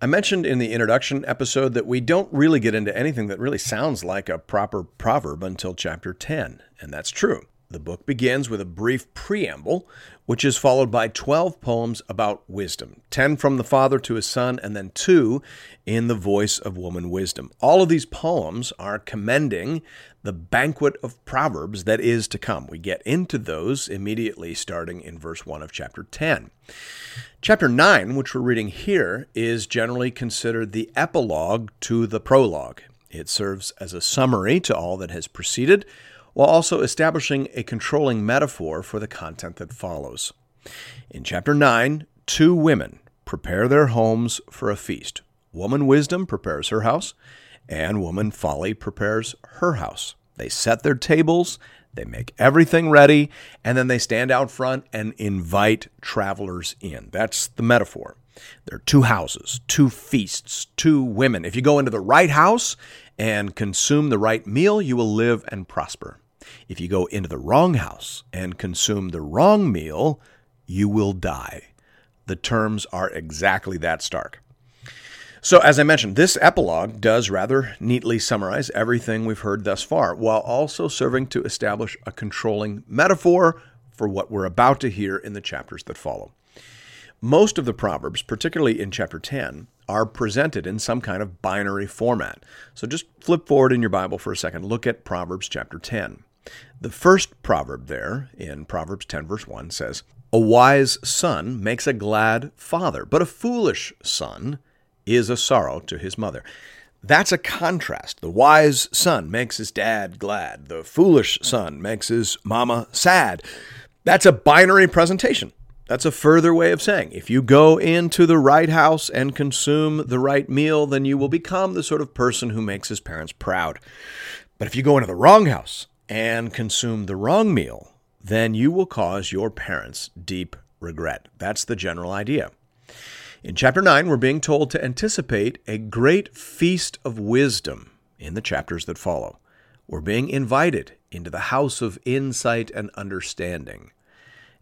I mentioned in the introduction episode that we don't really get into anything that really sounds like a proper proverb until chapter 10, and that's true. The book begins with a brief preamble, which is followed by 12 poems about wisdom 10 from the father to his son, and then two in the voice of woman wisdom. All of these poems are commending the banquet of Proverbs that is to come. We get into those immediately starting in verse 1 of chapter 10. Chapter 9, which we're reading here, is generally considered the epilogue to the prologue. It serves as a summary to all that has preceded, while also establishing a controlling metaphor for the content that follows. In chapter 9, two women prepare their homes for a feast. Woman wisdom prepares her house, and woman folly prepares her house. They set their tables, they make everything ready, and then they stand out front and invite travelers in. That's the metaphor. There are two houses, two feasts, two women. If you go into the right house and consume the right meal, you will live and prosper. If you go into the wrong house and consume the wrong meal, you will die. The terms are exactly that stark. So, as I mentioned, this epilogue does rather neatly summarize everything we've heard thus far, while also serving to establish a controlling metaphor for what we're about to hear in the chapters that follow. Most of the Proverbs, particularly in chapter 10, are presented in some kind of binary format. So just flip forward in your Bible for a second. Look at Proverbs chapter 10. The first proverb there in Proverbs 10, verse 1 says, A wise son makes a glad father, but a foolish son is a sorrow to his mother. That's a contrast. The wise son makes his dad glad. The foolish son makes his mama sad. That's a binary presentation. That's a further way of saying if you go into the right house and consume the right meal, then you will become the sort of person who makes his parents proud. But if you go into the wrong house and consume the wrong meal, then you will cause your parents deep regret. That's the general idea. In chapter 9, we're being told to anticipate a great feast of wisdom in the chapters that follow. We're being invited into the house of insight and understanding.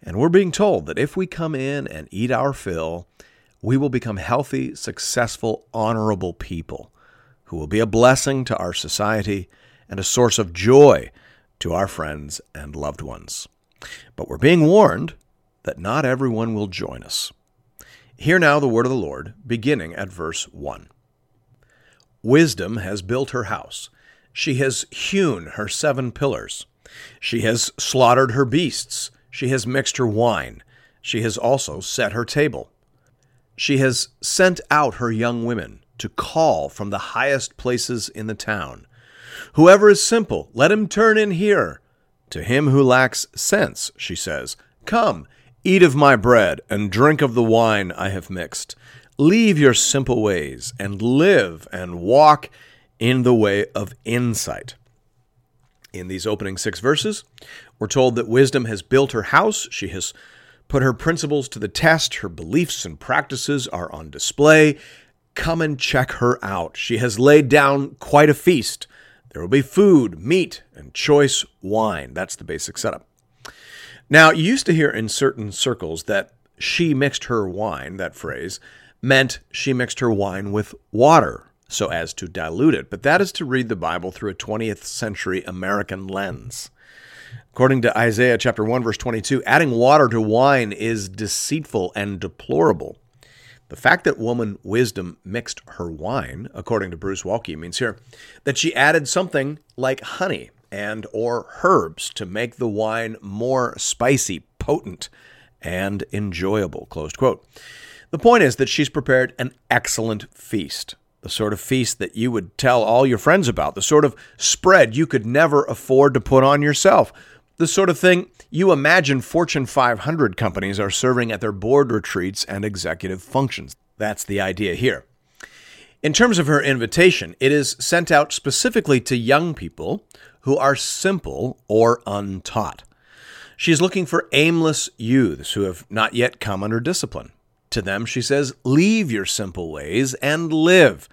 And we're being told that if we come in and eat our fill, we will become healthy, successful, honorable people who will be a blessing to our society and a source of joy to our friends and loved ones. But we're being warned that not everyone will join us. Hear now the word of the Lord, beginning at verse 1. Wisdom has built her house. She has hewn her seven pillars. She has slaughtered her beasts. She has mixed her wine. She has also set her table. She has sent out her young women to call from the highest places in the town. Whoever is simple, let him turn in here. To him who lacks sense, she says, Come, Eat of my bread and drink of the wine I have mixed. Leave your simple ways and live and walk in the way of insight. In these opening six verses, we're told that wisdom has built her house. She has put her principles to the test. Her beliefs and practices are on display. Come and check her out. She has laid down quite a feast. There will be food, meat, and choice wine. That's the basic setup. Now, you used to hear in certain circles that she mixed her wine, that phrase, meant she mixed her wine with water so as to dilute it, but that is to read the Bible through a 20th century American lens. According to Isaiah chapter 1 verse 22, adding water to wine is deceitful and deplorable. The fact that woman wisdom mixed her wine, according to Bruce Waltke, means here that she added something like honey and or herbs to make the wine more spicy, potent, and enjoyable. Closed quote. The point is that she's prepared an excellent feast, the sort of feast that you would tell all your friends about, the sort of spread you could never afford to put on yourself, the sort of thing you imagine Fortune 500 companies are serving at their board retreats and executive functions. That's the idea here. In terms of her invitation, it is sent out specifically to young people who are simple or untaught. She is looking for aimless youths who have not yet come under discipline. To them, she says, Leave your simple ways and live.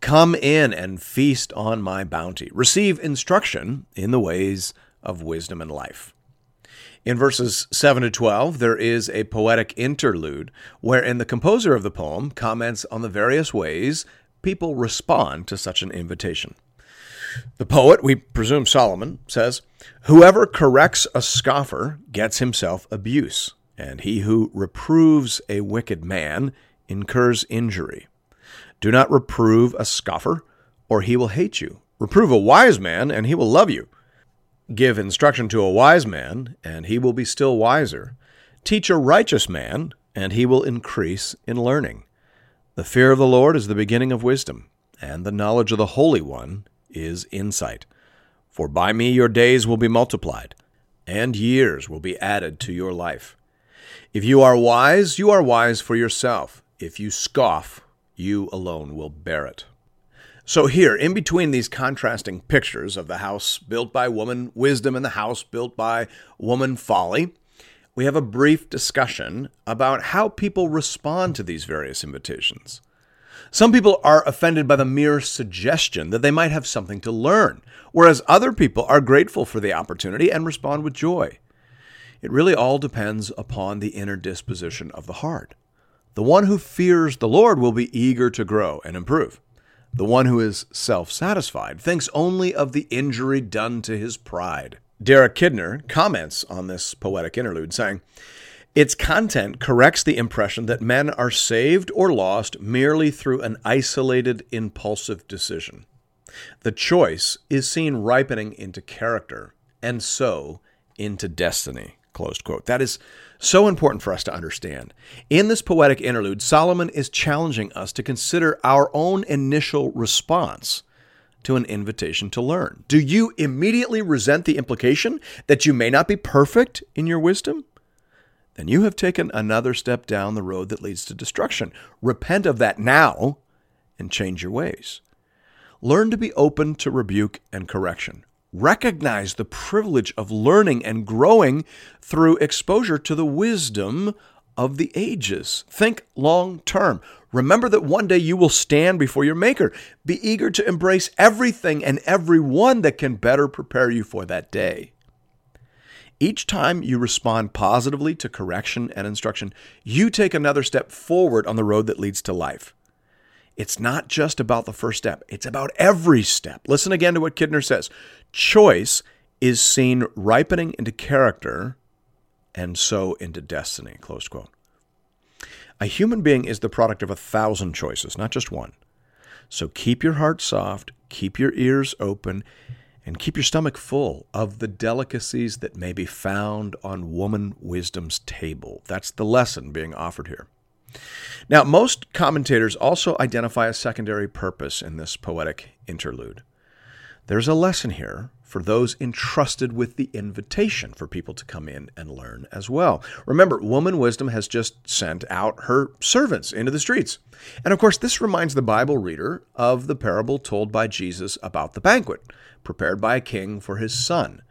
Come in and feast on my bounty. Receive instruction in the ways of wisdom and life. In verses 7 to 12, there is a poetic interlude wherein the composer of the poem comments on the various ways people respond to such an invitation. The poet, we presume Solomon, says, Whoever corrects a scoffer gets himself abuse, and he who reproves a wicked man incurs injury. Do not reprove a scoffer, or he will hate you. Reprove a wise man, and he will love you. Give instruction to a wise man, and he will be still wiser. Teach a righteous man, and he will increase in learning. The fear of the Lord is the beginning of wisdom, and the knowledge of the Holy One is insight. For by me your days will be multiplied, and years will be added to your life. If you are wise, you are wise for yourself. If you scoff, you alone will bear it. So, here, in between these contrasting pictures of the house built by woman wisdom and the house built by woman folly, we have a brief discussion about how people respond to these various invitations. Some people are offended by the mere suggestion that they might have something to learn, whereas other people are grateful for the opportunity and respond with joy. It really all depends upon the inner disposition of the heart. The one who fears the Lord will be eager to grow and improve. The one who is self satisfied thinks only of the injury done to his pride. Derek Kidner comments on this poetic interlude, saying, Its content corrects the impression that men are saved or lost merely through an isolated, impulsive decision. The choice is seen ripening into character, and so into destiny. Closed quote. That is so important for us to understand. In this poetic interlude, Solomon is challenging us to consider our own initial response to an invitation to learn. Do you immediately resent the implication that you may not be perfect in your wisdom? Then you have taken another step down the road that leads to destruction. Repent of that now and change your ways. Learn to be open to rebuke and correction recognize the privilege of learning and growing through exposure to the wisdom of the ages. Think long term. Remember that one day you will stand before your Maker. Be eager to embrace everything and everyone that can better prepare you for that day. Each time you respond positively to correction and instruction, you take another step forward on the road that leads to life. It's not just about the first step, it's about every step. Listen again to what Kidner says choice is seen ripening into character and so into destiny. Close quote. A human being is the product of a thousand choices, not just one. So keep your heart soft, keep your ears open, and keep your stomach full of the delicacies that may be found on woman wisdom's table. That's the lesson being offered here. Now, most commentators also identify a secondary purpose in this poetic interlude. There's a lesson here for those entrusted with the invitation for people to come in and learn as well. Remember, Woman Wisdom has just sent out her servants into the streets. And of course, this reminds the Bible reader of the parable told by Jesus about the banquet prepared by a king for his son.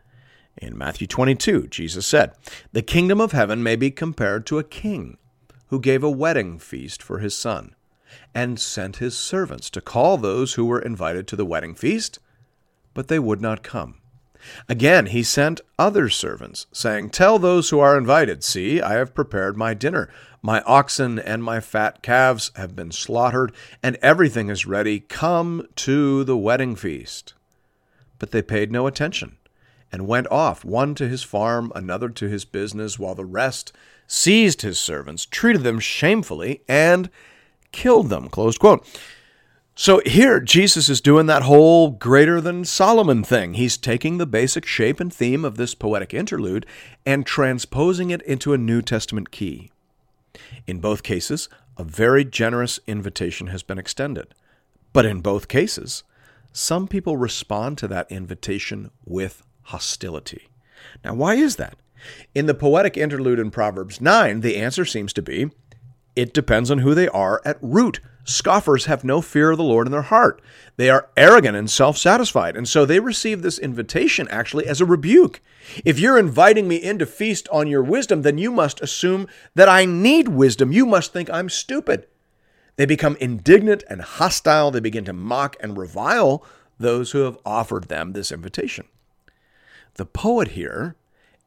In Matthew 22, Jesus said, The kingdom of heaven may be compared to a king who gave a wedding feast for his son and sent his servants to call those who were invited to the wedding feast but they would not come. Again, he sent other servants, saying, Tell those who are invited, See, I have prepared my dinner. My oxen and my fat calves have been slaughtered, and everything is ready. Come to the wedding feast. But they paid no attention and went off, one to his farm, another to his business, while the rest seized his servants, treated them shamefully, and killed them. Quote. So here, Jesus is doing that whole greater than Solomon thing. He's taking the basic shape and theme of this poetic interlude and transposing it into a New Testament key. In both cases, a very generous invitation has been extended. But in both cases, some people respond to that invitation with hostility. Now, why is that? In the poetic interlude in Proverbs 9, the answer seems to be it depends on who they are at root Scoffers have no fear of the Lord in their heart. They are arrogant and self satisfied. And so they receive this invitation actually as a rebuke. If you're inviting me in to feast on your wisdom, then you must assume that I need wisdom. You must think I'm stupid. They become indignant and hostile. They begin to mock and revile those who have offered them this invitation. The poet here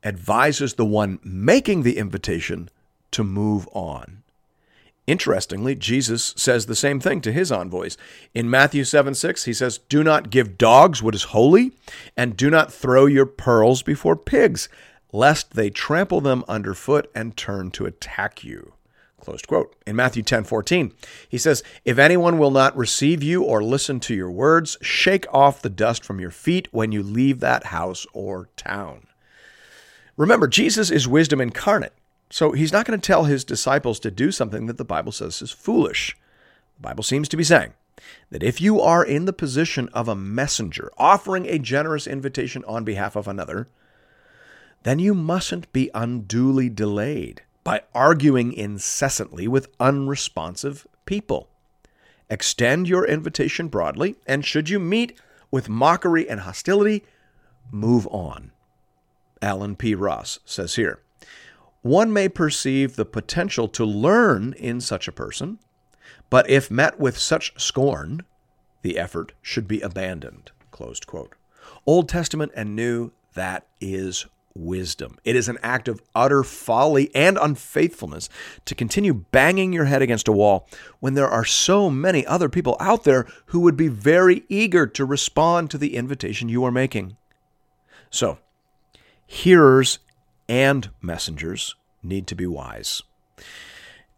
advises the one making the invitation to move on. Interestingly, Jesus says the same thing to his envoys. In Matthew 7 6, he says, Do not give dogs what is holy, and do not throw your pearls before pigs, lest they trample them underfoot and turn to attack you. Closed quote. In Matthew 10 14, he says, If anyone will not receive you or listen to your words, shake off the dust from your feet when you leave that house or town. Remember, Jesus is wisdom incarnate. So he's not going to tell his disciples to do something that the Bible says is foolish. The Bible seems to be saying that if you are in the position of a messenger offering a generous invitation on behalf of another, then you mustn't be unduly delayed by arguing incessantly with unresponsive people. Extend your invitation broadly, and should you meet with mockery and hostility, move on. Alan P. Ross says here one may perceive the potential to learn in such a person, but if met with such scorn, the effort should be abandoned. Closed quote. Old Testament and New, that is wisdom. It is an act of utter folly and unfaithfulness to continue banging your head against a wall when there are so many other people out there who would be very eager to respond to the invitation you are making. So, hearers and messengers need to be wise.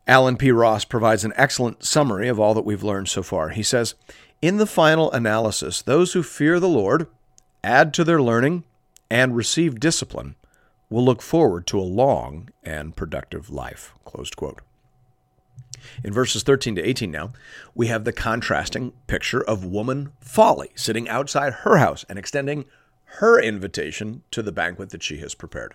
Alan P. Ross provides an excellent summary of all that we've learned so far. He says, In the final analysis, those who fear the Lord, add to their learning, and receive discipline will look forward to a long and productive life. Closed quote. In verses 13 to 18 now, we have the contrasting picture of woman folly sitting outside her house and extending her invitation to the banquet that she has prepared.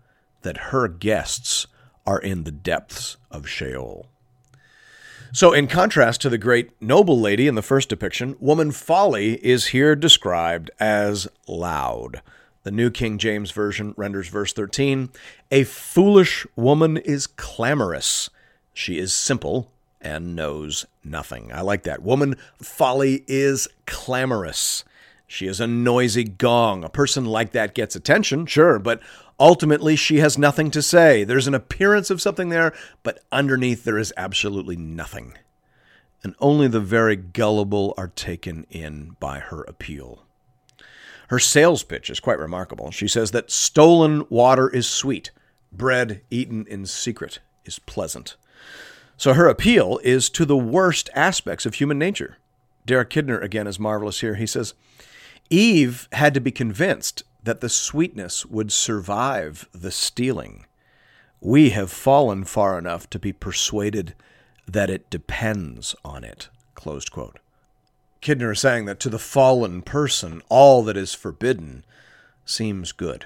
that her guests are in the depths of Sheol. So, in contrast to the great noble lady in the first depiction, woman folly is here described as loud. The New King James Version renders verse 13 A foolish woman is clamorous. She is simple and knows nothing. I like that. Woman folly is clamorous. She is a noisy gong. A person like that gets attention, sure, but ultimately she has nothing to say. There's an appearance of something there, but underneath there is absolutely nothing. And only the very gullible are taken in by her appeal. Her sales pitch is quite remarkable. She says that stolen water is sweet, bread eaten in secret is pleasant. So her appeal is to the worst aspects of human nature. Derek Kidner, again, is marvelous here. He says, Eve had to be convinced that the sweetness would survive the stealing. We have fallen far enough to be persuaded that it depends on it. Closed quote. Kidner is saying that to the fallen person, all that is forbidden seems good.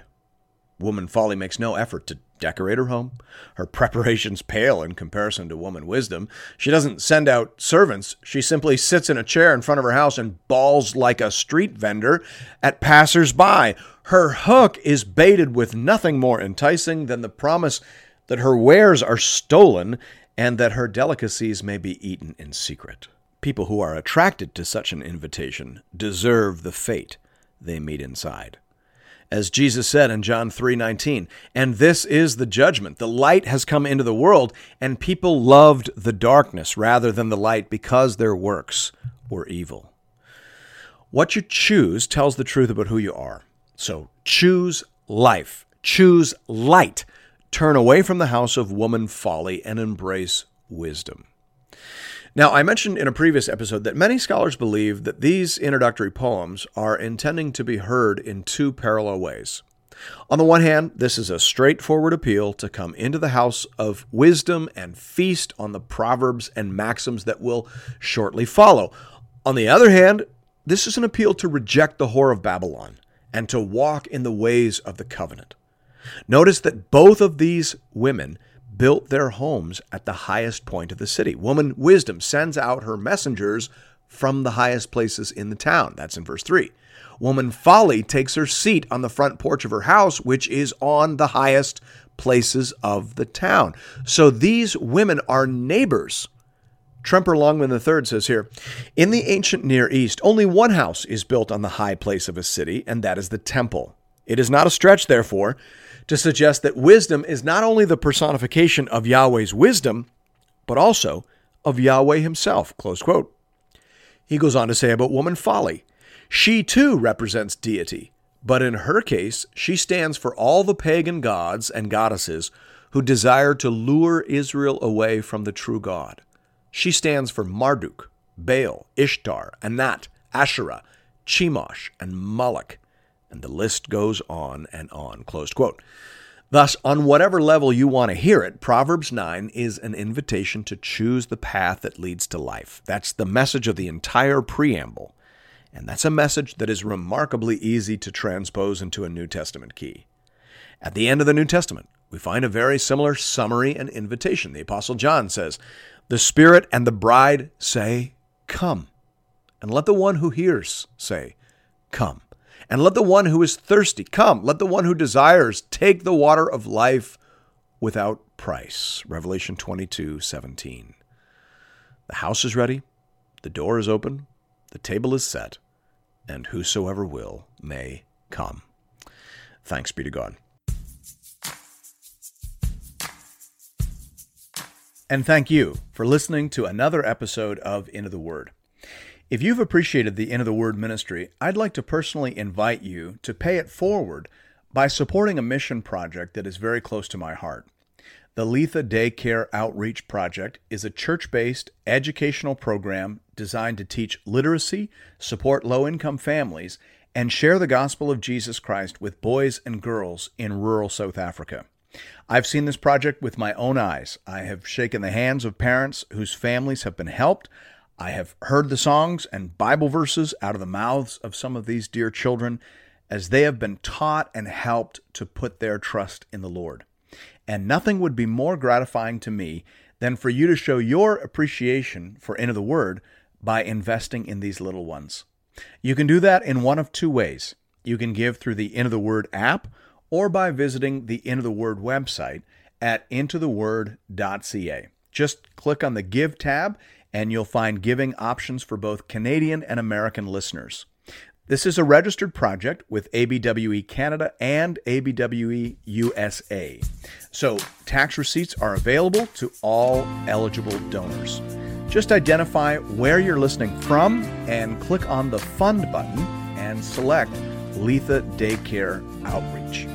Woman folly makes no effort to decorate her home. Her preparations pale in comparison to woman wisdom. She doesn't send out servants. She simply sits in a chair in front of her house and bawls like a street vendor at passers-by. Her hook is baited with nothing more enticing than the promise that her wares are stolen and that her delicacies may be eaten in secret. People who are attracted to such an invitation deserve the fate they meet inside as Jesus said in John 3:19, and this is the judgment. The light has come into the world, and people loved the darkness rather than the light because their works were evil. What you choose tells the truth about who you are. So choose life, choose light. Turn away from the house of woman folly and embrace wisdom. Now, I mentioned in a previous episode that many scholars believe that these introductory poems are intending to be heard in two parallel ways. On the one hand, this is a straightforward appeal to come into the house of wisdom and feast on the proverbs and maxims that will shortly follow. On the other hand, this is an appeal to reject the whore of Babylon and to walk in the ways of the covenant. Notice that both of these women built their homes at the highest point of the city. Woman wisdom sends out her messengers from the highest places in the town. That's in verse 3. Woman folly takes her seat on the front porch of her house, which is on the highest places of the town. So these women are neighbors. Tremper Longman III says here In the ancient Near East, only one house is built on the high place of a city, and that is the temple. It is not a stretch, therefore, to suggest that wisdom is not only the personification of Yahweh's wisdom, but also of Yahweh himself. Close quote. He goes on to say about woman folly. She too represents deity, but in her case, she stands for all the pagan gods and goddesses who desire to lure Israel away from the true God. She stands for Marduk, Baal, Ishtar, Anat, Asherah, Chemosh, and Moloch. And the list goes on and on. Closed quote. Thus, on whatever level you want to hear it, Proverbs 9 is an invitation to choose the path that leads to life. That's the message of the entire preamble. And that's a message that is remarkably easy to transpose into a New Testament key. At the end of the New Testament, we find a very similar summary and invitation. The Apostle John says, The Spirit and the bride say, Come. And let the one who hears say, Come. And let the one who is thirsty come. Let the one who desires take the water of life without price. Revelation 22 17. The house is ready, the door is open, the table is set, and whosoever will may come. Thanks be to God. And thank you for listening to another episode of Into the Word. If you've appreciated the Into the Word ministry, I'd like to personally invite you to pay it forward by supporting a mission project that is very close to my heart. The Letha Daycare Outreach Project is a church based educational program designed to teach literacy, support low income families, and share the gospel of Jesus Christ with boys and girls in rural South Africa. I've seen this project with my own eyes. I have shaken the hands of parents whose families have been helped. I have heard the songs and Bible verses out of the mouths of some of these dear children as they have been taught and helped to put their trust in the Lord. And nothing would be more gratifying to me than for you to show your appreciation for Into the Word by investing in these little ones. You can do that in one of two ways. You can give through the Into the Word app or by visiting the Into the Word website at intotheword.ca. Just click on the Give tab and you'll find giving options for both Canadian and American listeners. This is a registered project with ABWE Canada and ABWE USA. So, tax receipts are available to all eligible donors. Just identify where you're listening from and click on the Fund button and select Letha Daycare Outreach.